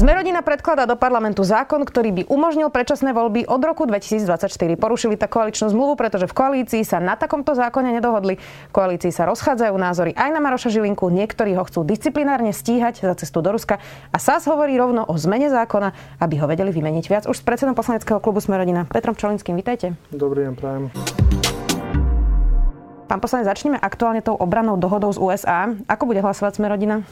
Zmerodina predkladá do parlamentu zákon, ktorý by umožnil predčasné voľby od roku 2024. Porušili tak koaličnú zmluvu, pretože v koalícii sa na takomto zákone nedohodli. V koalícii sa rozchádzajú názory aj na Maroša Žilinku, niektorí ho chcú disciplinárne stíhať za cestu do Ruska a SAS hovorí rovno o zmene zákona, aby ho vedeli vymeniť viac. Už s predsedom poslaneckého klubu Smerodina Petrom Čolinským, vítajte. Dobrý deň, prajem. Pán poslanec, začneme aktuálne tou obranou dohodou z USA. Ako bude hlasovať Smerodina?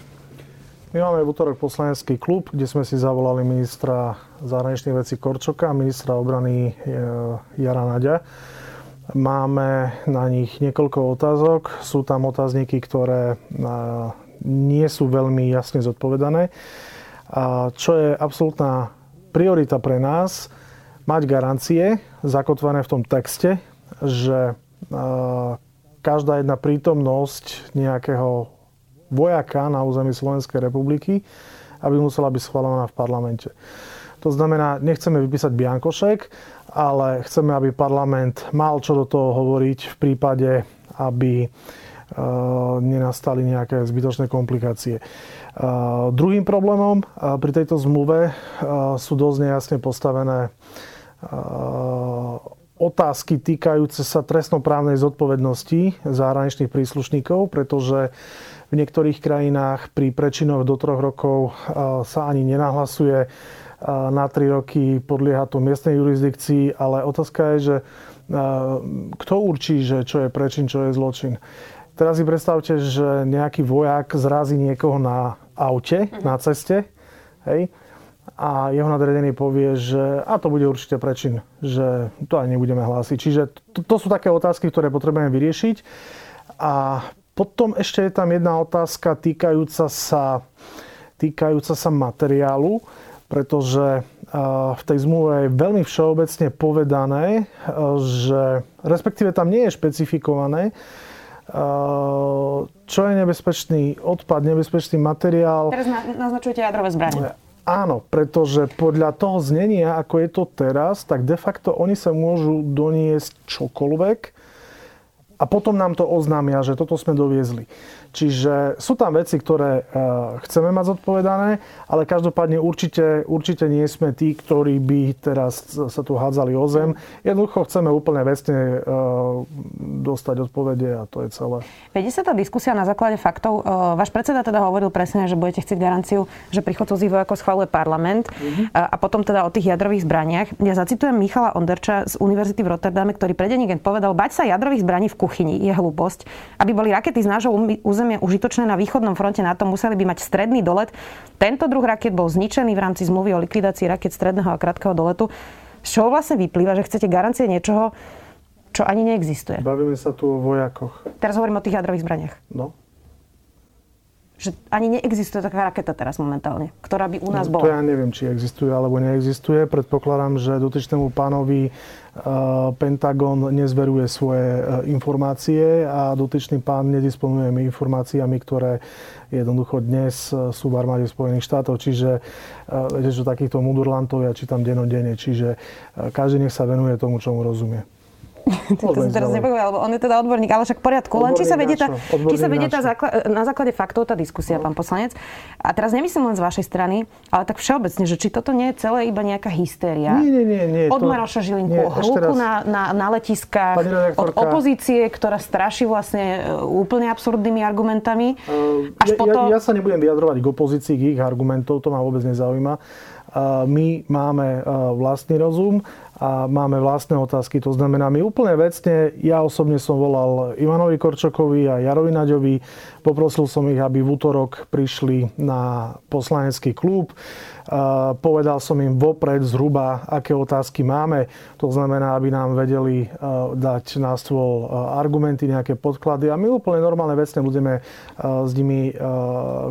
My máme v útorok poslanecký klub, kde sme si zavolali ministra zahraničných vecí Korčoka a ministra obrany e, Jara Naďa. Máme na nich niekoľko otázok. Sú tam otázniky, ktoré e, nie sú veľmi jasne zodpovedané. A čo je absolútna priorita pre nás, mať garancie zakotvené v tom texte, že e, každá jedna prítomnosť nejakého vojaka na území Slovenskej republiky, aby musela byť schválená v parlamente. To znamená, nechceme vypísať biankošek, ale chceme, aby parlament mal čo do toho hovoriť v prípade, aby e, nenastali nejaké zbytočné komplikácie. E, druhým problémom e, pri tejto zmluve sú dosť nejasne postavené otázky týkajúce sa trestnoprávnej zodpovednosti zahraničných príslušníkov, pretože v niektorých krajinách pri prečinoch do troch rokov sa ani nenahlasuje. Na tri roky podlieha to miestnej jurisdikcii, ale otázka je, že kto určí, že čo je prečin, čo je zločin. Teraz si predstavte, že nejaký vojak zrazí niekoho na aute, na ceste, hej, a jeho nadredený povie, že a to bude určite prečin, že to aj nebudeme hlásiť. Čiže to, to sú také otázky, ktoré potrebujeme vyriešiť. A potom ešte je tam jedna otázka týkajúca sa, týkajúca sa materiálu, pretože v tej zmluve je veľmi všeobecne povedané, že respektíve tam nie je špecifikované, čo je nebezpečný odpad, nebezpečný materiál. Teraz naznačujete jadrové zbranie. Áno, pretože podľa toho znenia, ako je to teraz, tak de facto oni sa môžu doniesť čokoľvek, a potom nám to oznámia, že toto sme doviezli. Čiže sú tam veci, ktoré e, chceme mať zodpovedané, ale každopádne určite, určite nie sme tí, ktorí by teraz sa tu hádzali o zem. Jednoducho chceme úplne vecne e, dostať odpovede a to je celé. Vedie sa tá diskusia na základe faktov. E, váš predseda teda hovoril presne, že budete chcieť garanciu, že príchod cudzích vojakov schvaluje parlament mm-hmm. a potom teda o tých jadrových zbraniach. Ja zacitujem Michala Onderča z Univerzity v Rotterdame, ktorý pre povedal, bať sa jadrových zbraní v kuchyni je hlúposť. Aby boli rakety z nášho územia užitočné na východnom fronte na to museli by mať stredný dolet. Tento druh raket bol zničený v rámci zmluvy o likvidácii raket stredného a krátkeho doletu. Z čoho vlastne vyplýva, že chcete garancie niečoho, čo ani neexistuje? Bavíme sa tu o vojakoch. Teraz hovorím o tých jadrových zbraniach. No že ani neexistuje taká raketa teraz momentálne, ktorá by u nás no, bola. To ja neviem, či existuje alebo neexistuje. Predpokladám, že dotyčnému pánovi uh, Pentagon nezveruje svoje uh, informácie a dotyčný pán nedisponuje informáciami, ktoré jednoducho dnes uh, sú v armáde Spojených štátov. Čiže viete, že takýchto mudurlantov ja čítam denodene. Čiže každý nech sa venuje tomu, čomu rozumie to som teraz nepovedal, lebo on je teda odborník, ale však v poriadku. Len či sa vedie, tá, či sa vedie tá základ, na základe faktov tá diskusia, no. pán poslanec. A teraz nemyslím len z vašej strany, ale tak všeobecne, že či toto nie je celé iba nejaká hystéria. Nie, nie, nie. nie od Maroša Žilinku, hluku na, na, na letiskách, od opozície, ktorá straší vlastne e, úplne absurdnými argumentami. Uh, až ja, potom... ja, ja sa nebudem vyjadrovať k opozícii, k ich argumentov, to ma vôbec nezaujíma. My máme vlastný rozum a máme vlastné otázky. To znamená, my úplne vecne, ja osobne som volal Ivanovi Korčokovi a Jarovi Naďovi, poprosil som ich, aby v útorok prišli na poslanecký klub. Povedal som im vopred zhruba, aké otázky máme. To znamená, aby nám vedeli dať na stôl argumenty, nejaké podklady a my úplne normálne vecne budeme s nimi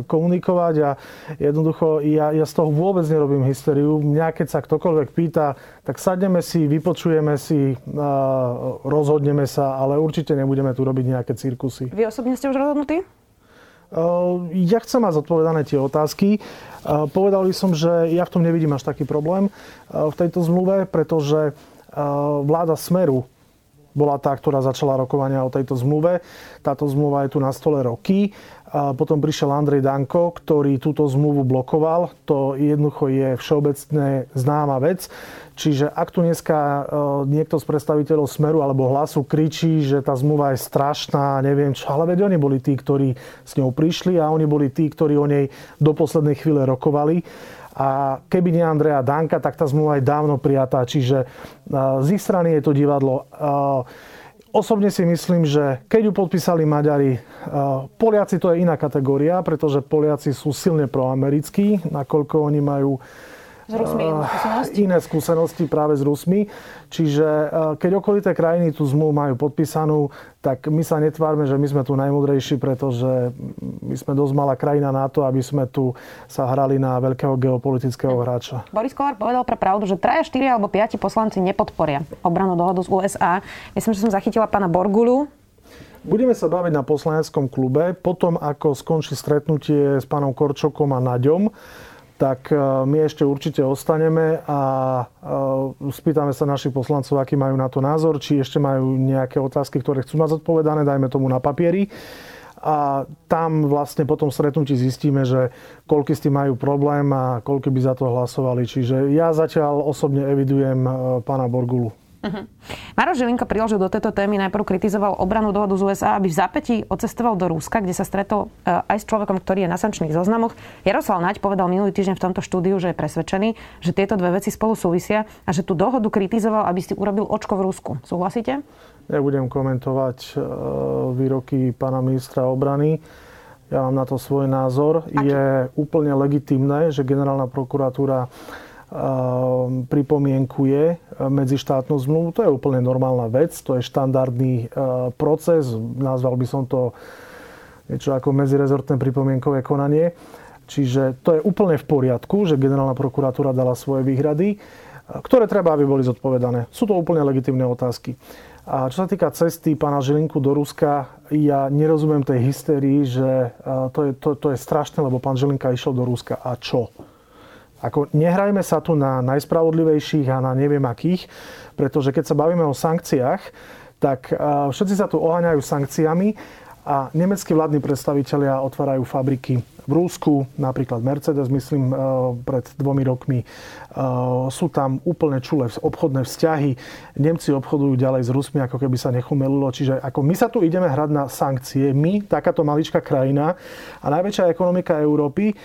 komunikovať a jednoducho ja, ja z toho vôbec nerobím hysteriu. Mňa keď sa ktokoľvek pýta, tak sadneme si, vypočujeme si, rozhodneme sa, ale určite nebudeme tu robiť nejaké cirkusy. Vy osobne ste už rozhodnutí? Ja chcem mať zodpovedané tie otázky. Povedal by som, že ja v tom nevidím až taký problém v tejto zmluve, pretože vláda Smeru bola tá, ktorá začala rokovania o tejto zmluve. Táto zmluva je tu na stole roky. Potom prišiel Andrej Danko, ktorý túto zmluvu blokoval. To jednoducho je všeobecne známa vec. Čiže ak tu dneska e, niekto z predstaviteľov Smeru alebo Hlasu kričí, že tá zmluva je strašná, neviem čo, ale veď oni boli tí, ktorí s ňou prišli a oni boli tí, ktorí o nej do poslednej chvíle rokovali. A keby nie Andreja Danka, tak tá zmluva je dávno prijatá. Čiže e, z ich strany je to divadlo. E, Osobne si myslím, že keď ju podpísali Maďari, Poliaci to je iná kategória, pretože Poliaci sú silne proamerickí, nakoľko oni majú s Rusmi iné skúsenosti? Iné skúsenosti práve s Rusmi. Čiže keď okolité krajiny tú zmluvu majú podpísanú, tak my sa netvárme, že my sme tu najmudrejší, pretože my sme dosť malá krajina na to, aby sme tu sa hrali na veľkého geopolitického hráča. Boris Kolár povedal pre pravdu, že traja, štyri alebo piati poslanci nepodporia obranu dohodu z USA. Myslím, že som zachytila pána Borgulu, Budeme sa baviť na poslaneckom klube, potom ako skončí stretnutie s pánom Korčokom a Naďom tak e, my ešte určite ostaneme a e, spýtame sa našich poslancov, aký majú na to názor, či ešte majú nejaké otázky, ktoré chcú mať zodpovedané, dajme tomu na papieri. A tam vlastne po tom stretnutí zistíme, že koľky s tým majú problém a koľky by za to hlasovali. Čiže ja zatiaľ osobne evidujem e, pána Borgulu. Uh-huh. Maro Žilinka priložil do tejto témy, najprv kritizoval obranu dohodu z USA, aby v zápätí odcestoval do Ruska, kde sa stretol uh, aj s človekom, ktorý je na sankčných zoznamoch. Jaroslav Naď povedal minulý týždeň v tomto štúdiu, že je presvedčený, že tieto dve veci spolu súvisia a že tú dohodu kritizoval, aby si urobil očko v Rusku. Súhlasíte? Nebudem komentovať uh, výroky pána ministra obrany. Ja mám na to svoj názor. Aký? Je úplne legitimné, že generálna prokuratúra pripomienkuje e, medzištátnu zmluvu. To je úplne normálna vec, to je štandardný e, proces, nazval by som to niečo ako medzirezortné pripomienkové konanie. Čiže to je úplne v poriadku, že generálna prokuratúra dala svoje výhrady, e, ktoré treba, aby boli zodpovedané. Sú to úplne legitimné otázky. A čo sa týka cesty pána Žilinku do Ruska, ja nerozumiem tej hysterii, že to je, to, to je strašné, lebo pán Žilinka išiel do Ruska. A čo? Ako nehrajme sa tu na najspravodlivejších a na neviem akých, pretože keď sa bavíme o sankciách, tak všetci sa tu oháňajú sankciami a nemeckí vládni predstavitelia otvárajú fabriky v Rúsku, napríklad Mercedes, myslím, pred dvomi rokmi. Sú tam úplne čulé obchodné vzťahy. Nemci obchodujú ďalej s Rusmi, ako keby sa nechumelilo. Čiže ako my sa tu ideme hrať na sankcie, my, takáto maličká krajina a najväčšia ekonomika Európy,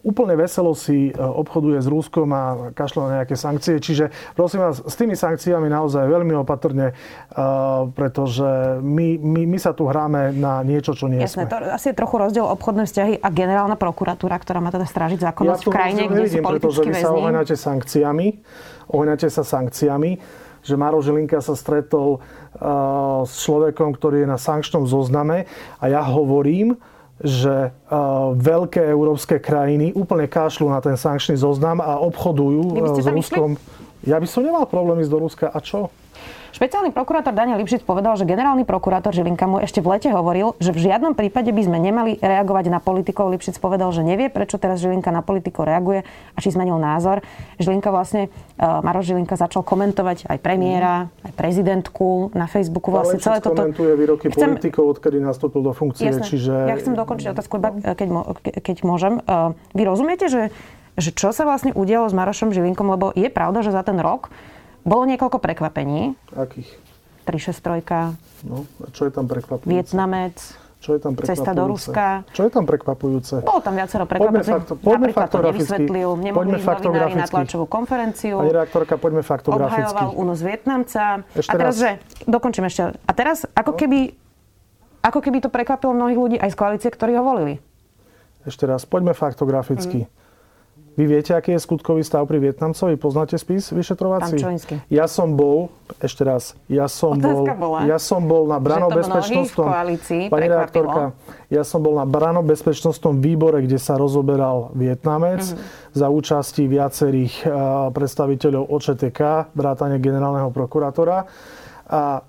úplne veselo si uh, obchoduje s Ruskom a kašľa na nejaké sankcie. Čiže prosím vás, s tými sankciami naozaj veľmi opatrne, uh, pretože my, my, my sa tu hráme na niečo, čo nie Jasné, sme. to asi je trochu rozdiel obchodné vzťahy a generálna prokuratúra, ktorá má teda strážiť zákonnosť ja v krajine, kde nevidím, sú pretože vy sa oháňate sankciami, oháňate sa sankciami, že Maro Žilinka sa stretol uh, s človekom, ktorý je na sankčnom zozname a ja hovorím, že uh, veľké európske krajiny úplne kašľú na ten sankčný zoznam a obchodujú uh, s Ruskom. Ja by som nemal problém ísť do Ruska. A čo? Špeciálny prokurátor Daniel Lipšic povedal, že generálny prokurátor Žilinka mu ešte v lete hovoril, že v žiadnom prípade by sme nemali reagovať na politikov. Lipšic povedal, že nevie, prečo teraz Žilinka na politikov reaguje a či zmenil názor. Žilinka vlastne, uh, Maro Žilinka začal komentovať aj premiéra, mm. aj prezidentku na Facebooku. Vlastne celé toto... komentuje výroky chcem... politikov, odkedy nastúpil do funkcie. Jasne. Čiže... Ja chcem dokončiť otázku, keď, keď môžem. Uh, vy rozumiete, že že čo sa vlastne udialo s Marošom Žilinkom, lebo je pravda, že za ten rok bolo niekoľko prekvapení. Akých? 363. No, a čo je tam prekvapujúce? Vietnamec. Čo je tam prekvapujúce? Cesta do Ruska. Čo je tam prekvapujúce? Bolo tam viacero prekvapujúce. Poďme, fakto, poďme Napríklad to nevysvetlil, nemohli ísť novinári na tlačovú konferenciu. Pani reaktorka, poďme faktograficky. Obhajoval únos Vietnamca. Ešte a teraz, raz. že, dokončím ešte. A teraz, ako no. keby, ako keby to prekvapilo mnohých ľudí aj z koalície, ktorí ho volili. Ešte raz, poďme faktograficky. Mm. Vy viete, aký je skutkový stav pri Vietnamcovi? Poznáte spis vyšetrovací? Ja som bol, ešte raz, ja som bol, bola, ja som bol na branobezpečnostnom... Pani reaktorka, ja som bol na branobezpečnostnom výbore, kde sa rozoberal Vietnamec uh-huh. za účasti viacerých predstaviteľov OČTK, vrátane generálneho prokurátora. A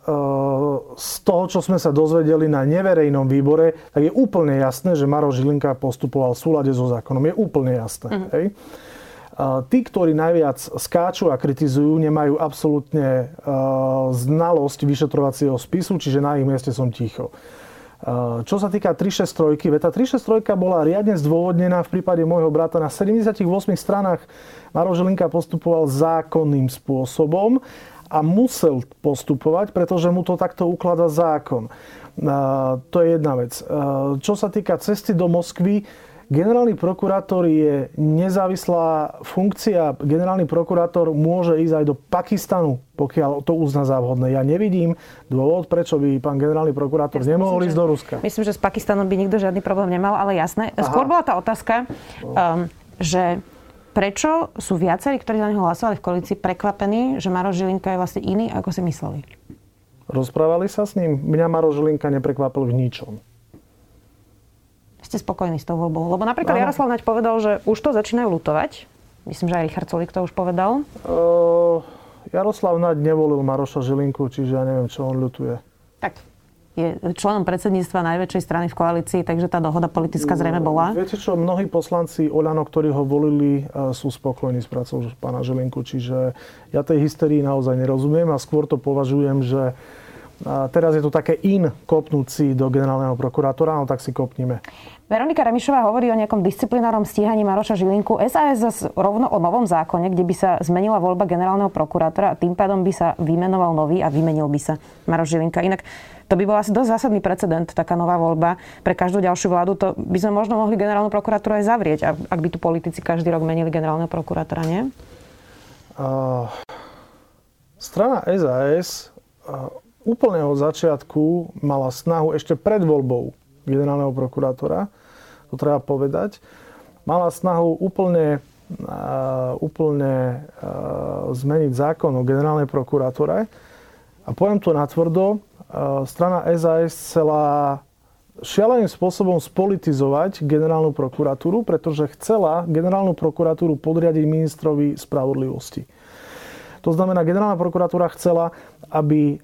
z toho, čo sme sa dozvedeli na neverejnom výbore, tak je úplne jasné, že Maro Žilinka postupoval v súlade so zákonom. Je úplne jasné. Uh-huh. Hej? Tí, ktorí najviac skáču a kritizujú, nemajú absolútne znalosť vyšetrovacieho spisu, čiže na ich mieste som ticho. Čo sa týka 363, veta 363 bola riadne zdôvodnená v prípade môjho brata na 78 stranách. Maro Žilinka postupoval zákonným spôsobom a musel postupovať, pretože mu to takto ukladá zákon. To je jedna vec. Čo sa týka cesty do Moskvy, generálny prokurátor je nezávislá funkcia. Generálny prokurátor môže ísť aj do Pakistanu, pokiaľ to uzná za vhodné. Ja nevidím dôvod, prečo by pán generálny prokurátor ja nemohol myslím, ísť že, do Ruska. Myslím, že s Pakistanom by nikto žiadny problém nemal, ale jasné. Aha. Skôr bola tá otázka, um, že Prečo sú viacerí, ktorí za neho hlasovali v koalícii, prekvapení, že Maro Žilinka je vlastne iný, ako si mysleli? Rozprávali sa s ním? Mňa Maro Žilinka neprekvapil v ničom. Ste spokojní s tou voľbou? Lebo napríklad ano. Jaroslav Naď povedal, že už to začínajú lutovať. Myslím, že aj Richard Solík to už povedal. Uh, Jaroslav Naď nevolil Maroša Žilinku, čiže ja neviem, čo on ľutuje. Tak, je členom predsedníctva najväčšej strany v koalícii, takže tá dohoda politická zrejme bola. Viete čo, mnohí poslanci Oľano, ktorí ho volili, e, sú spokojní s prácou pána Želinku, čiže ja tej hysterii naozaj nerozumiem a skôr to považujem, že teraz je to také in kopnúť si do generálneho prokurátora, no tak si kopníme. Veronika Remišová hovorí o nejakom disciplinárnom stíhaní Maroša Žilinku. SAS zase rovno o novom zákone, kde by sa zmenila voľba generálneho prokurátora a tým pádom by sa vymenoval nový a vymenil by sa Maroš Žilinka. Inak to by bol asi dosť zásadný precedent, taká nová voľba. Pre každú ďalšiu vládu to by sme možno mohli generálnu prokuratúru aj zavrieť, ak by tu politici každý rok menili generálneho prokurátora, nie? Uh, strana SAS uh, úplne od začiatku mala snahu ešte pred voľbou generálneho prokurátora, to treba povedať, mala snahu úplne, úplne zmeniť zákon o generálnej prokuratúre. A poviem to natvrdo, strana SAS chcela šialeným spôsobom spolitizovať generálnu prokuratúru, pretože chcela generálnu prokuratúru podriadiť ministrovi spravodlivosti. To znamená, generálna prokuratúra chcela, aby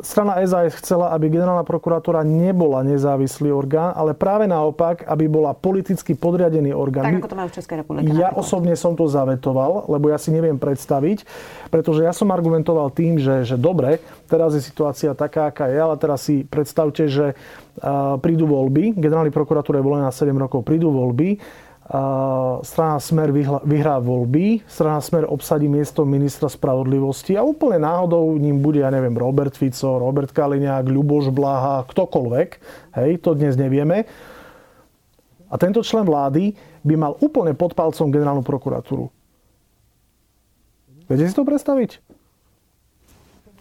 strana SAS chcela, aby generálna prokuratúra nebola nezávislý orgán, ale práve naopak, aby bola politicky podriadený orgán. Tak, ako to majú v Českej republike. Ja napríklad. osobne som to zavetoval, lebo ja si neviem predstaviť, pretože ja som argumentoval tým, že, že dobre, teraz je situácia taká, aká je, ale teraz si predstavte, že prídu voľby, generálny prokuratúra je volená na 7 rokov, prídu voľby, strana Smer vyhrá voľby, strana Smer obsadí miesto ministra spravodlivosti a úplne náhodou ním bude, ja neviem, Robert Fico, Robert Kaliňák, Ľuboš Blaha, ktokoľvek. Hej, to dnes nevieme. A tento člen vlády by mal úplne pod palcom generálnu prokuratúru. Viete si to predstaviť?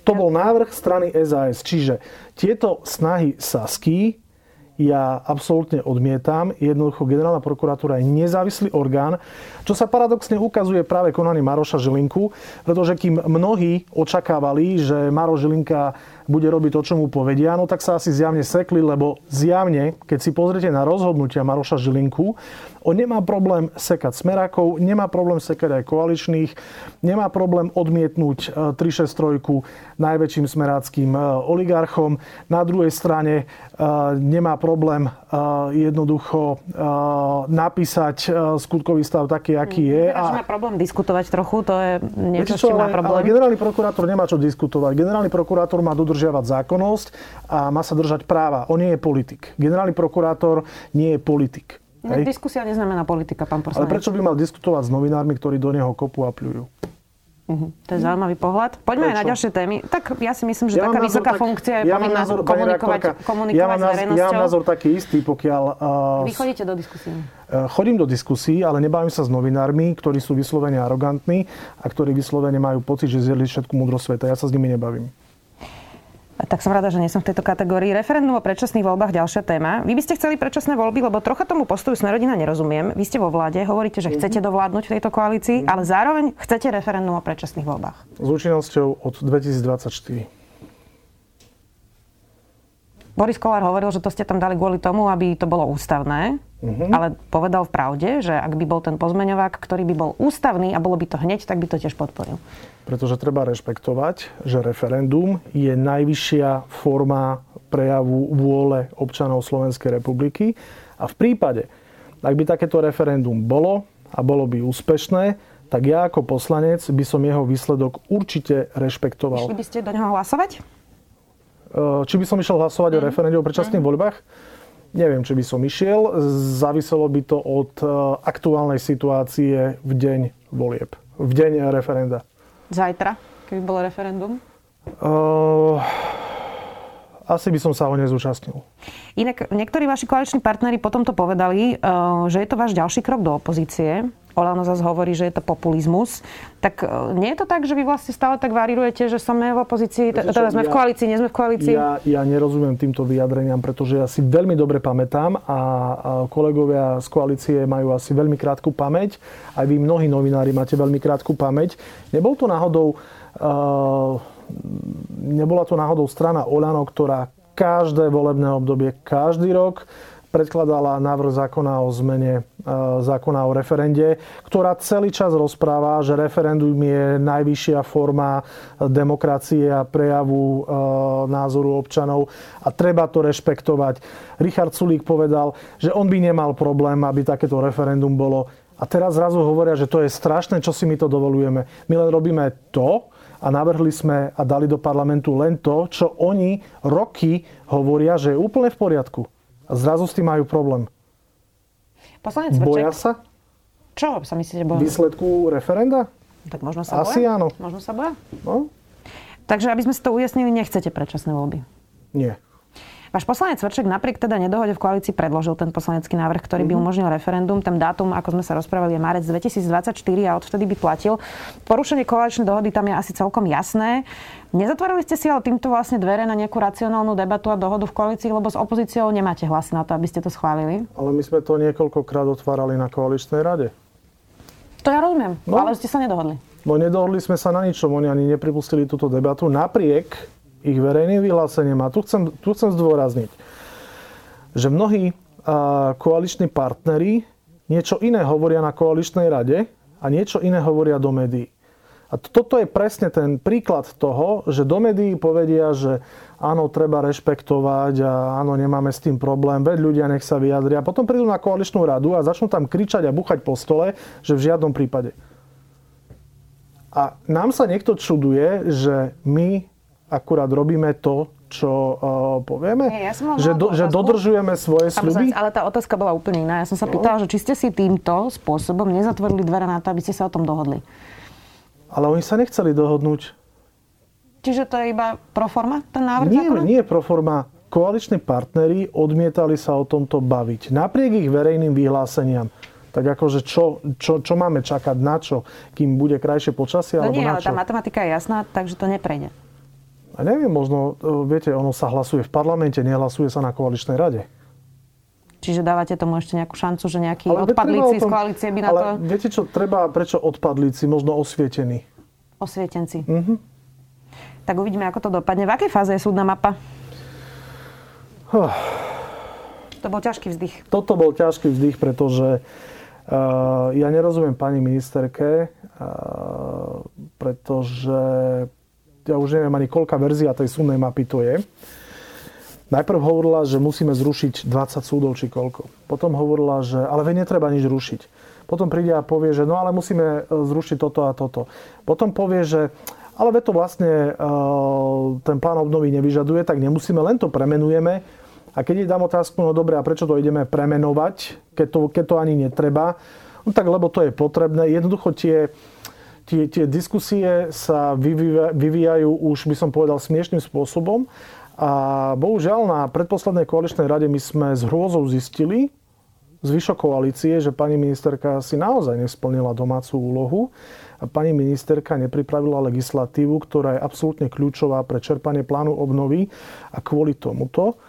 To bol návrh strany SAS. Čiže tieto snahy Sasky ja absolútne odmietam. Jednoducho generálna prokuratúra je nezávislý orgán, čo sa paradoxne ukazuje práve konaný Maroša Žilinku, pretože kým mnohí očakávali, že Maroš Žilinka bude robiť to, čo mu povedia, no tak sa asi zjavne sekli, lebo zjavne, keď si pozriete na rozhodnutia Maroša Žilinku, on nemá problém sekať smerákov, nemá problém sekať aj koaličných, nemá problém odmietnúť 363 e, najväčším smeráckým e, oligarchom. Na druhej strane e, nemá problém jednoducho napísať skutkový stav taký, aký je. Teda, a... má problém diskutovať trochu, to je niečo, čo, má problém. Ale generálny prokurátor nemá čo diskutovať. Generálny prokurátor má dodržiavať zákonnosť a má sa držať práva. On nie je politik. Generálny prokurátor nie je politik. No, diskusia neznamená politika, pán poslanec. Ale prečo by mal diskutovať s novinármi, ktorí do neho kopu a pľujú? Uh-huh. To je zaujímavý pohľad. Poďme Prečo? aj na ďalšie témy. Tak ja si myslím, že ja taká vysoká tak, funkcia je ja povinná názor, komunikovať, komunikovať ja mám názor, s verejnosťou. Ja mám názor taký istý, pokiaľ... Uh, Vy chodíte do diskusí? Uh, chodím do diskusí, ale nebavím sa s novinármi, ktorí sú vyslovene arogantní a ktorí vyslovene majú pocit, že zjedli všetku múdrosť sveta. Ja sa s nimi nebavím. Tak som rada, že nie som v tejto kategórii. Referendum o predčasných voľbách, ďalšia téma. Vy by ste chceli predčasné voľby, lebo trocha tomu postoju Smerodina nerozumiem. Vy ste vo vláde, hovoríte, že chcete mhm. dovládnuť v tejto koalícii, mm. ale zároveň chcete referendum o predčasných voľbách. S účinnosťou od 2024. Boris Kolár hovoril, že to ste tam dali kvôli tomu, aby to bolo ústavné, uh-huh. ale povedal v pravde, že ak by bol ten pozmeňovák, ktorý by bol ústavný a bolo by to hneď, tak by to tiež podporil. Pretože treba rešpektovať, že referendum je najvyššia forma prejavu vôle občanov Slovenskej republiky a v prípade, ak by takéto referendum bolo a bolo by úspešné, tak ja ako poslanec by som jeho výsledok určite rešpektoval. Išli by ste do neho hlasovať? Eh, či by som išiel hlasovať mm. o mhm. referende o predčasných mm. voľbách? Neviem, či by som išiel. Záviselo by to od eh, aktuálnej situácie v deň volieb. V deň referenda. Zajtra, keby bolo referendum? Uh, asi by som sa ho nezúčastnil. Inak niektorí vaši koaliční partnery potom to povedali, že je to váš ďalší krok do opozície. Olano zase hovorí, že je to populizmus. Tak e, nie je to tak, že vy vlastne stále tak varirujete, že sme v opozícii, teda sme ja, v koalícii, nie sme v koalícii? Ja, ja nerozumiem týmto vyjadreniam, pretože ja si veľmi dobre pamätám a, a kolegovia z koalície majú asi veľmi krátku pamäť. Aj vy mnohí novinári máte veľmi krátku pamäť. Nebol to náhodou, uh, nebola to náhodou strana Olano, ktorá každé volebné obdobie, každý rok predkladala návrh zákona o zmene e, zákona o referende, ktorá celý čas rozpráva, že referendum je najvyššia forma demokracie a prejavu e, názoru občanov a treba to rešpektovať. Richard Sulík povedal, že on by nemal problém, aby takéto referendum bolo. A teraz zrazu hovoria, že to je strašné, čo si my to dovolujeme. My len robíme to, a navrhli sme a dali do parlamentu len to, čo oni roky hovoria, že je úplne v poriadku. A zrazu s tým majú problém. Poslanec Vrček. Boja sa? Čo sa myslíte boja? Výsledku referenda? Tak možno sa Asi boja? áno. Možno sa boja? No. Takže aby sme si to ujasnili, nechcete predčasné voľby? Nie. Váš poslanec Svrček napriek teda nedohode v koalícii predložil ten poslanecký návrh, ktorý by mhm. umožnil referendum. Ten dátum, ako sme sa rozprávali, je marec 2024 a odvtedy by platil. Porušenie koaličnej dohody tam je asi celkom jasné. Nezatvorili ste si ale týmto vlastne dvere na nejakú racionálnu debatu a dohodu v koalícii, lebo s opozíciou nemáte hlas na to, aby ste to schválili? Ale my sme to niekoľkokrát otvárali na koaličnej rade. To ja rozumiem, no, ale ste sa nedohodli. No nedohodli sme sa na ničom, oni ani nepripustili túto debatu napriek ich verejným vyhlásením. A tu chcem, tu chcem zdôrazniť, že mnohí koaliční partnery niečo iné hovoria na koaličnej rade a niečo iné hovoria do médií. A toto je presne ten príklad toho, že do médií povedia, že áno, treba rešpektovať a áno, nemáme s tým problém, veď ľudia nech sa vyjadria. Potom prídu na koaličnú radu a začnú tam kričať a buchať po stole, že v žiadnom prípade. A nám sa niekto čuduje, že my akurát robíme to, čo uh, povieme? Nie, ja som že, do, že dodržujeme svoje sľuby? Ale tá otázka bola úplne iná. Ja som sa no. pýtala, že či ste si týmto spôsobom nezatvorili dvere na to, aby ste sa o tom dohodli. Ale oni sa nechceli dohodnúť. Čiže to je iba proforma, ten návrh nie, zákona? Nie, proforma. Koaliční partneri odmietali sa o tomto baviť. Napriek ich verejným vyhláseniam. Tak akože čo, čo, čo máme čakať, na čo? Kým bude krajšie počasie? No alebo nie, na ale čo? tá matematika je jasná, takže to neprejde. A neviem, možno, e, viete, ono sa hlasuje v parlamente, nehlasuje sa na koaličnej rade. Čiže dávate tomu ešte nejakú šancu, že nejakí ale odpadlíci tom, z koalície by na ale to... viete čo, treba, prečo odpadlíci, možno osvietení. Osvietenci. Uh-huh. Tak uvidíme, ako to dopadne. V akej fáze je súdna mapa? Oh. To bol ťažký vzdych. Toto bol ťažký vzdych, pretože uh, ja nerozumiem pani ministerke, uh, pretože ja už neviem ani koľká verzia tej súdnej mapy to je. Najprv hovorila, že musíme zrušiť 20 súdov či koľko. Potom hovorila, že ale veď netreba nič rušiť. Potom príde a povie, že no ale musíme e, zrušiť toto a toto. Potom povie, že ale veď to vlastne e, ten plán obnovy nevyžaduje, tak nemusíme, len to premenujeme. A keď jej dám otázku, no dobre, a prečo to ideme premenovať, keď to, keď to ani netreba? No tak lebo to je potrebné. Jednoducho tie, tie, tie diskusie sa vyvíjajú už, by som povedal, smiešným spôsobom. A bohužiaľ na predposlednej koaličnej rade my sme s hrôzou zistili, zvyšok koalície, že pani ministerka si naozaj nesplnila domácu úlohu a pani ministerka nepripravila legislatívu, ktorá je absolútne kľúčová pre čerpanie plánu obnovy a kvôli tomuto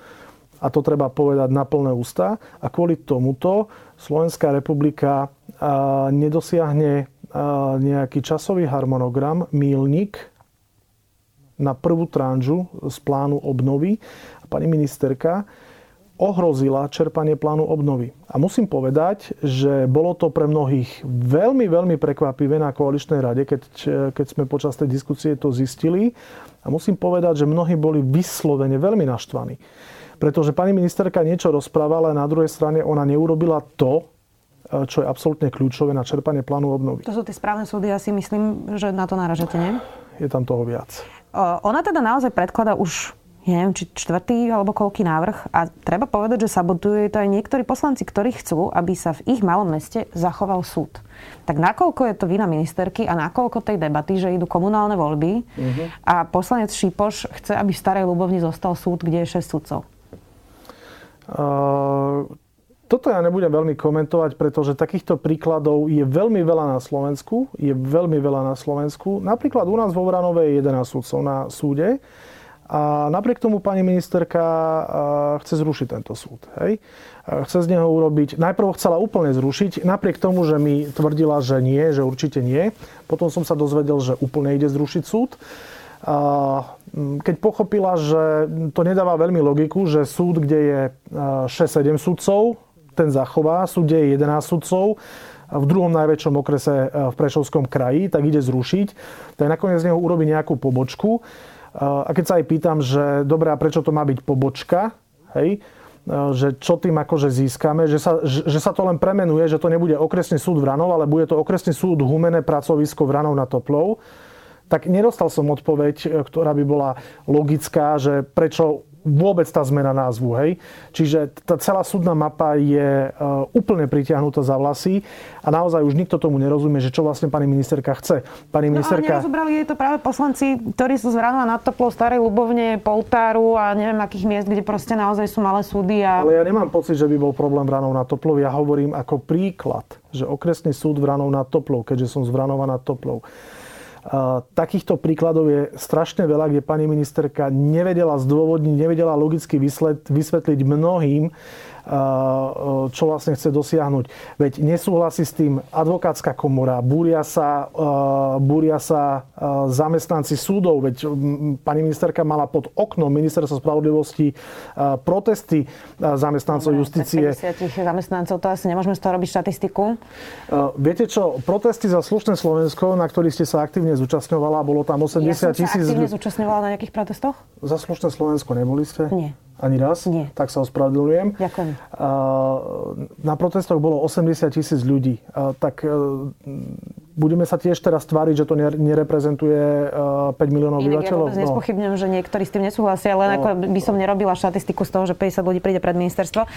a to treba povedať na plné ústa. A kvôli tomuto Slovenská republika nedosiahne nejaký časový harmonogram, mílnik na prvú tranžu z plánu obnovy. pani ministerka ohrozila čerpanie plánu obnovy. A musím povedať, že bolo to pre mnohých veľmi, veľmi prekvapivé na koaličnej rade, keď, keď sme počas tej diskusie to zistili. A musím povedať, že mnohí boli vyslovene veľmi naštvaní. Pretože pani ministerka niečo rozprávala, a na druhej strane ona neurobila to, čo je absolútne kľúčové na čerpanie plánu obnovy. To sú tie správne súdy, ja si myslím, že na to naražete, nie? Je tam toho viac. Ona teda naozaj predklada už ja neviem, či čtvrtý alebo koľký návrh. A treba povedať, že sabotujú to aj niektorí poslanci, ktorí chcú, aby sa v ich malom meste zachoval súd. Tak nakoľko je to vina ministerky a nakoľko tej debaty, že idú komunálne voľby uh-huh. a poslanec Šipoš chce, aby v Starej Ľubovni zostal súd, kde je 6 sudcov? Uh, toto ja nebudem veľmi komentovať, pretože takýchto príkladov je veľmi veľa na Slovensku. Je veľmi veľa na Slovensku. Napríklad u nás vo Vranove je 11 sudcov na súde. A napriek tomu pani ministerka chce zrušiť tento súd. Hej? Chce z neho urobiť, najprv chcela úplne zrušiť, napriek tomu, že mi tvrdila, že nie, že určite nie. Potom som sa dozvedel, že úplne ide zrušiť súd. Keď pochopila, že to nedáva veľmi logiku, že súd, kde je 6-7 sudcov, ten zachová, súd, je 11 sudcov, v druhom najväčšom okrese v Prešovskom kraji, tak ide zrušiť, tak nakoniec z neho urobí nejakú pobočku. A keď sa aj pýtam, že dobre, a prečo to má byť pobočka, hej, že čo tým akože získame, že sa, že sa to len premenuje, že to nebude okresný súd Vranov, ale bude to okresný súd Humené pracovisko Vranov na Toplov, tak nedostal som odpoveď, ktorá by bola logická, že prečo vôbec tá zmena názvu. Hej? Čiže tá celá súdna mapa je e, úplne pritiahnutá za vlasy a naozaj už nikto tomu nerozumie, že čo vlastne pani ministerka chce. Pani ministerka... No nerozobrali je to práve poslanci, ktorí sú z Vranova nad Toplou, Starej Ľubovne, Poltáru a neviem akých miest, kde proste naozaj sú malé súdy. A... Ale ja nemám pocit, že by bol problém Vranov nad Toplou. Ja hovorím ako príklad, že okresný súd Vranov nad Toplou, keďže som z Vranova nad Toplou, Takýchto príkladov je strašne veľa, kde pani ministerka nevedela zdôvodniť, nevedela logicky vysvetliť mnohým, čo vlastne chce dosiahnuť. Veď nesúhlasí s tým advokátska komora, búria sa, búria sa zamestnanci súdov, veď pani ministerka mala pod oknom ministerstva spravodlivosti protesty zamestnancov no, justície. 50 zamestnancov, to asi nemôžeme z toho robiť štatistiku. Viete čo, protesty za slušné Slovensko, na ktorých ste sa aktívne zúčastňovala, bolo tam 80 tisíc... Ja som sa aktívne zúčastňovala na nejakých protestoch? Za slušné Slovensko neboli ste? Nie. Ani raz? Nie. Tak sa ospravedlňujem. Ďakujem. Na protestoch bolo 80 tisíc ľudí. Tak e, budeme sa tiež teraz tváriť, že to nereprezentuje 5 miliónov Inak obyvateľov? Ja vôbec no. že niektorí s tým nesúhlasia, len no. ako by som nerobila štatistiku z toho, že 50 ľudí príde pred ministerstvo.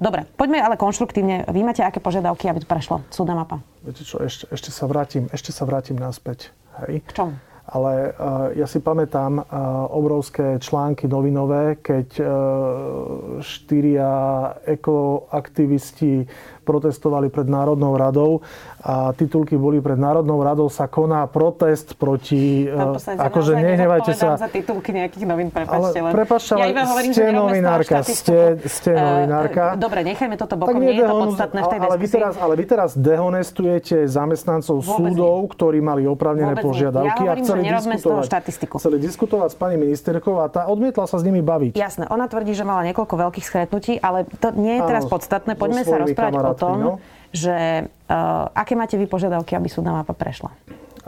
Dobre, poďme ale konštruktívne. Vy máte aké požiadavky, aby to prešlo? Súdna mapa. Viete čo, ešte, ešte sa vrátim, ešte sa vrátim naspäť. Hej. K čomu? Ale eh, ja si pamätám eh, obrovské články novinové, keď eh, štyria ekoaktivisti protestovali pred Národnou radou a titulky boli pred Národnou radou sa koná protest proti... akože nehnevajte sa. za titulky nejakých novín, prepačte. Ale, prepačte, ale ja hovorím, ste novinárka, ste, ste novinárka. Dobre, nechajme toto bokom, nie je to podstatné v tej ale vy, teraz, ale vy teraz dehonestujete zamestnancov Vôbec súdov, nie. ktorí mali opravnené Vôbec požiadavky ja hovorím, a chceli diskutovať, štatistiku. chceli diskutovať s pani ministerkou a tá odmietla sa s nimi baviť. Jasné, ona tvrdí, že mala niekoľko veľkých stretnutí, ale to nie je teraz podstatné. Poďme sa rozprávať o tom, no? že uh, aké máte vy požiadavky, aby súdna mapa prešla?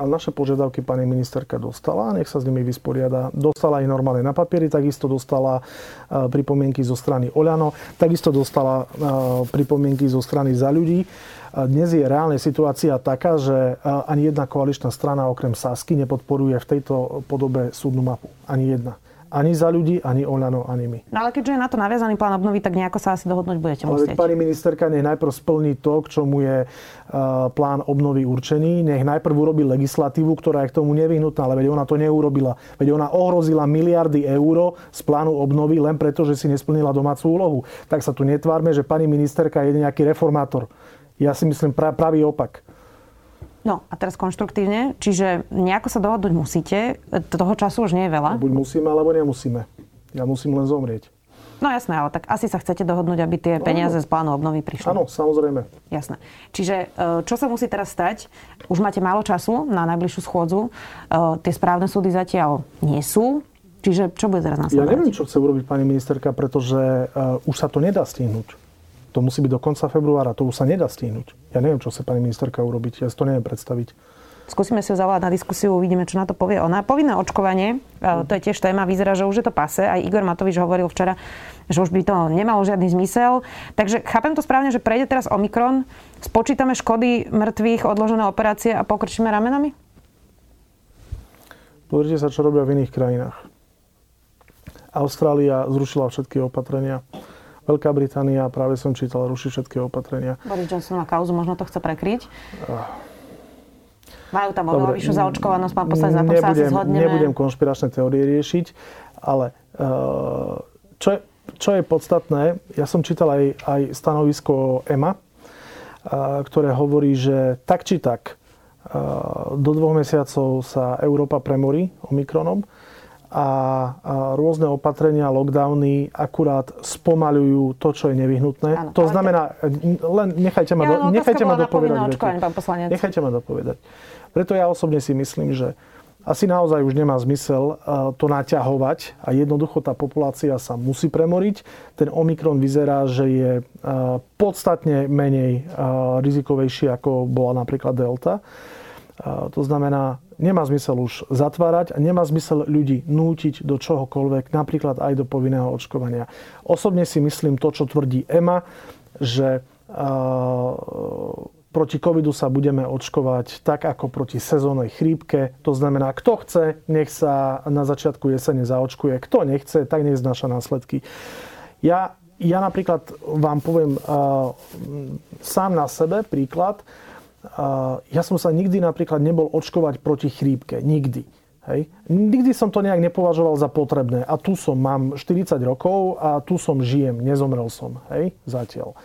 Ale naše požiadavky pani ministerka dostala, nech sa s nimi vysporiada. Dostala ich normálne na papieri, takisto dostala uh, pripomienky zo strany Oľano, takisto dostala uh, pripomienky zo strany za ľudí. Dnes je reálne situácia taká, že ani jedna koaličná strana okrem Sasky nepodporuje v tejto podobe súdnu mapu. Ani jedna ani za ľudí, ani Oľano, ani my. No ale keďže je na to naviazaný plán obnovy, tak nejako sa asi dohodnúť budete ale musieť. pani ministerka nech najprv splní to, k čomu je uh, plán obnovy určený. Nech najprv urobí legislatívu, ktorá je k tomu nevyhnutná, ale veď ona to neurobila. Veď ona ohrozila miliardy eur z plánu obnovy len preto, že si nesplnila domácu úlohu. Tak sa tu netvárme, že pani ministerka je nejaký reformátor. Ja si myslím pra, pravý opak. No a teraz konštruktívne, čiže nejako sa dohodnúť musíte, toho času už nie je veľa. Buď musíme, alebo nemusíme. Ja musím len zomrieť. No jasné, ale tak asi sa chcete dohodnúť, aby tie peniaze z plánu obnovy prišli. Áno, samozrejme. Jasné. Čiže e, čo sa musí teraz stať? Už máte málo času na najbližšiu schôdzu. E, tie správne súdy zatiaľ nie sú. Čiže čo bude teraz nasledovať? Ja neviem, čo chce urobiť pani ministerka, pretože uh, už sa to nedá stihnúť. To musí byť do konca februára, to už sa nedá stihnúť. Ja neviem, čo chce pani ministerka urobiť, ja si to neviem predstaviť. Skúsime si ho zavolať na diskusiu, uvidíme, čo na to povie ona. Povinné očkovanie, mm. to je tiež téma, vyzerá, že už je to pase. Aj Igor Matovič hovoril včera, že už by to nemalo žiadny zmysel. Takže chápem to správne, že prejde teraz Omikron, spočítame škody mŕtvych, odložené operácie a pokrčíme ramenami? Pozrite sa, čo robia v iných krajinách. Austrália zrušila všetky opatrenia. Veľká Británia, práve som čítal, ruší všetky opatrenia. Boris Johnson má kauzu, možno to chce prekryť. Uh. Majú tam oveľa vyššiu zaočkovanosť, pán poslanec, na tom nebudem, sa asi zhodneme. Nebudem konšpiračné teórie riešiť, ale uh, čo, je, čo je podstatné, ja som čítal aj, aj stanovisko EMA, uh, ktoré hovorí, že tak či tak uh, do dvoch mesiacov sa Európa premorí Omikronom a rôzne opatrenia, lockdowny akurát spomalujú to, čo je nevyhnutné. Ano, to znamená, len nechajte ma, ja, do, nechajte ma dopovedať. Nechajte ma dopovedať. Preto ja osobne si myslím, že asi naozaj už nemá zmysel uh, to naťahovať a jednoducho tá populácia sa musí premoriť. Ten Omikron vyzerá, že je uh, podstatne menej uh, rizikovejší ako bola napríklad Delta. To znamená, nemá zmysel už zatvárať a nemá zmysel ľudí nútiť do čohokoľvek, napríklad aj do povinného očkovania. Osobne si myslím to, čo tvrdí EMA, že proti covidu sa budeme očkovať tak ako proti sezónnej chrípke. To znamená, kto chce, nech sa na začiatku jesene zaočkuje. Kto nechce, tak nech znáša následky. Ja, ja napríklad vám poviem uh, sám na sebe príklad. Uh, ja som sa nikdy napríklad nebol očkovať proti chrípke. Nikdy. Hej. Nikdy som to nejak nepovažoval za potrebné. A tu som, mám 40 rokov a tu som žijem, nezomrel som. Hej, zatiaľ.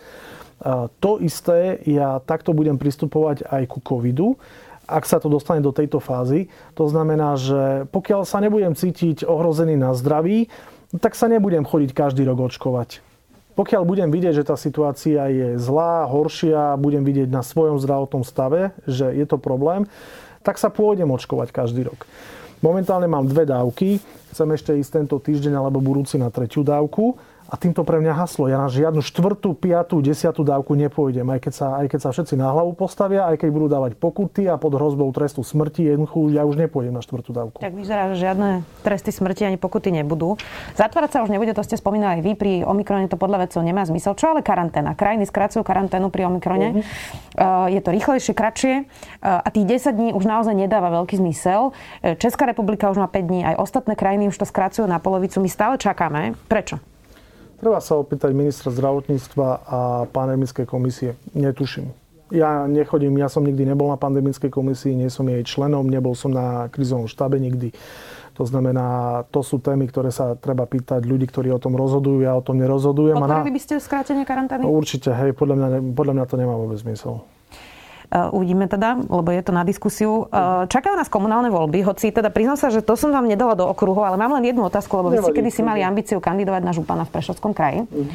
To isté ja takto budem pristupovať aj ku covidu, ak sa to dostane do tejto fázy. To znamená, že pokiaľ sa nebudem cítiť ohrozený na zdraví, tak sa nebudem chodiť každý rok očkovať. Pokiaľ budem vidieť, že tá situácia je zlá, horšia, budem vidieť na svojom zdravotnom stave, že je to problém, tak sa pôjdem očkovať každý rok. Momentálne mám dve dávky, chcem ešte ísť tento týždeň alebo budúci na tretiu dávku a týmto pre mňa haslo. Ja na žiadnu štvrtú, piatú, desiatú dávku nepôjdem. Aj keď, sa, aj keď sa všetci na hlavu postavia, aj keď budú dávať pokuty a pod hrozbou trestu smrti, jednoducho ja už nepôjdem na štvrtú dávku. Tak vyzerá, že žiadne tresty smrti ani pokuty nebudú. Zatvárať sa už nebude, to ste spomínali aj vy. Pri Omikrone to podľa vedcov nemá zmysel. Čo ale karanténa? Krajiny skracujú karanténu pri Omikrone. Uh-huh. Je to rýchlejšie, kratšie uh, a tých 10 dní už naozaj nedáva veľký zmysel. Uh, Česká republika už má 5 dní, aj ostatné krajiny už to skracujú na polovicu. My stále čakáme. Prečo? Treba sa opýtať ministra zdravotníctva a pandemickej komisie. Netuším. Ja nechodím, ja som nikdy nebol na pandemickej komisii, nie som jej členom, nebol som na krizovom štábe nikdy. To znamená, to sú témy, ktoré sa treba pýtať ľudí, ktorí o tom rozhodujú. Ja o tom nerozhodujem. Podporili by ste skrátenie karantény? Určite, hej, podľa mňa, podľa mňa to nemá vôbec zmysel. Uh, uvidíme teda, lebo je to na diskusiu. Uh, čakajú nás komunálne voľby, hoci teda priznám sa, že to som vám nedala do okruhu, ale mám len jednu otázku, lebo vy ste kedy si mali ambíciu kandidovať na župana v Prešovskom kraji. Uh-huh.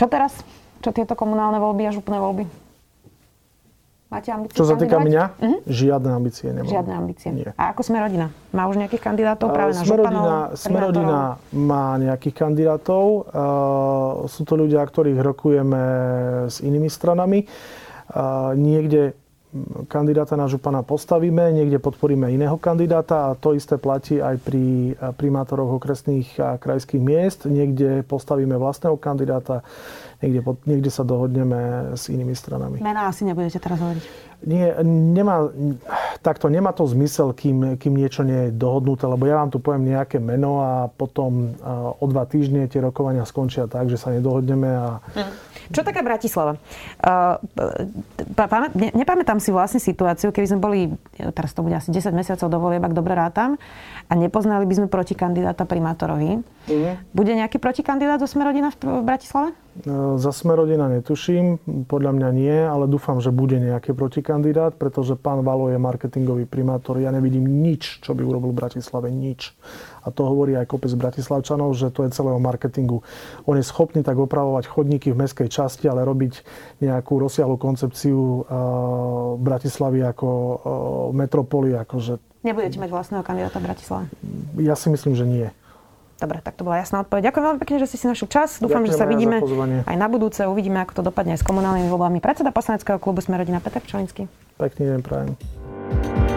Čo teraz? Čo tieto komunálne voľby a župné voľby? Máte ambície Čo sa týka mňa, uh-huh. žiadne ambície nemám. Žiadne ambície. Nie. A ako sme rodina? Má už nejakých kandidátov práve na županov? Sme rodina má nejakých kandidátov. Uh, sú to ľudia, ktorých rokujeme s inými stranami. Uh, niekde kandidáta na župana postavíme, niekde podporíme iného kandidáta a to isté platí aj pri primátoroch okresných a krajských miest. Niekde postavíme vlastného kandidáta, niekde, niekde sa dohodneme s inými stranami. Mená asi nebudete teraz hovoriť. Nie, nemá, takto nemá to zmysel, kým, kým niečo nie je dohodnuté, lebo ja vám tu poviem nejaké meno a potom o dva týždne tie rokovania skončia tak, že sa nedohodneme a... Mm čo taká Bratislava? Uh, nepamätám si vlastne situáciu, keby sme boli, teraz to bude asi 10 mesiacov do volieb, ak dobre rátam, a nepoznali by sme protikandidáta primátorovi. Mm. Bude nejaký protikandidát zo Smerodina v Bratislave? Uh, za Smerodina netuším, podľa mňa nie, ale dúfam, že bude nejaký protikandidát, pretože pán Valo je marketingový primátor. Ja nevidím nič, čo by urobil v Bratislave. Nič a to hovorí aj kopec Bratislavčanov, že to je celého marketingu. On je schopný tak opravovať chodníky v meskej časti, ale robiť nejakú rozsiahlu koncepciu uh, Bratislavy ako uh, metropoly. Akože... Nebudete mať vlastného kandidáta v Bratislave? Ja si myslím, že nie. Dobre, tak to bola jasná odpoveď. Ďakujem veľmi pekne, že ste si našli čas. Dúfam, Ďakujem že sa vidíme aj na budúce. Uvidíme, ako to dopadne s komunálnymi voľbami. Predseda poslaneckého klubu sme rodina Peter Pčolinský. Pekný deň prajem.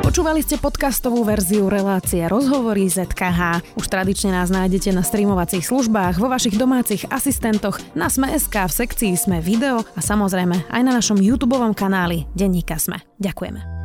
Počúvali ste podcastovú verziu relácie Rozhovory ZKH. Už tradične nás nájdete na streamovacích službách, vo vašich domácich asistentoch, na Sme.sk, v sekcii Sme video a samozrejme aj na našom YouTube kanáli Denníka Sme. Ďakujeme.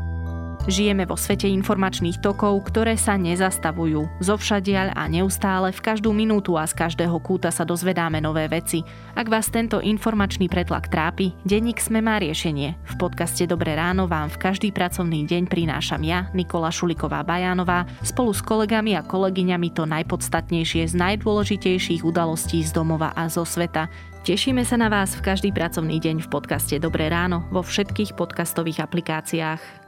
Žijeme vo svete informačných tokov, ktoré sa nezastavujú. Zovšadiaľ a neustále v každú minútu a z každého kúta sa dozvedáme nové veci. Ak vás tento informačný pretlak trápi, denník Sme má riešenie. V podcaste Dobré ráno vám v každý pracovný deň prinášam ja, Nikola Šuliková Bajánová, spolu s kolegami a kolegyňami to najpodstatnejšie z najdôležitejších udalostí z domova a zo sveta. Tešíme sa na vás v každý pracovný deň v podcaste Dobré ráno vo všetkých podcastových aplikáciách.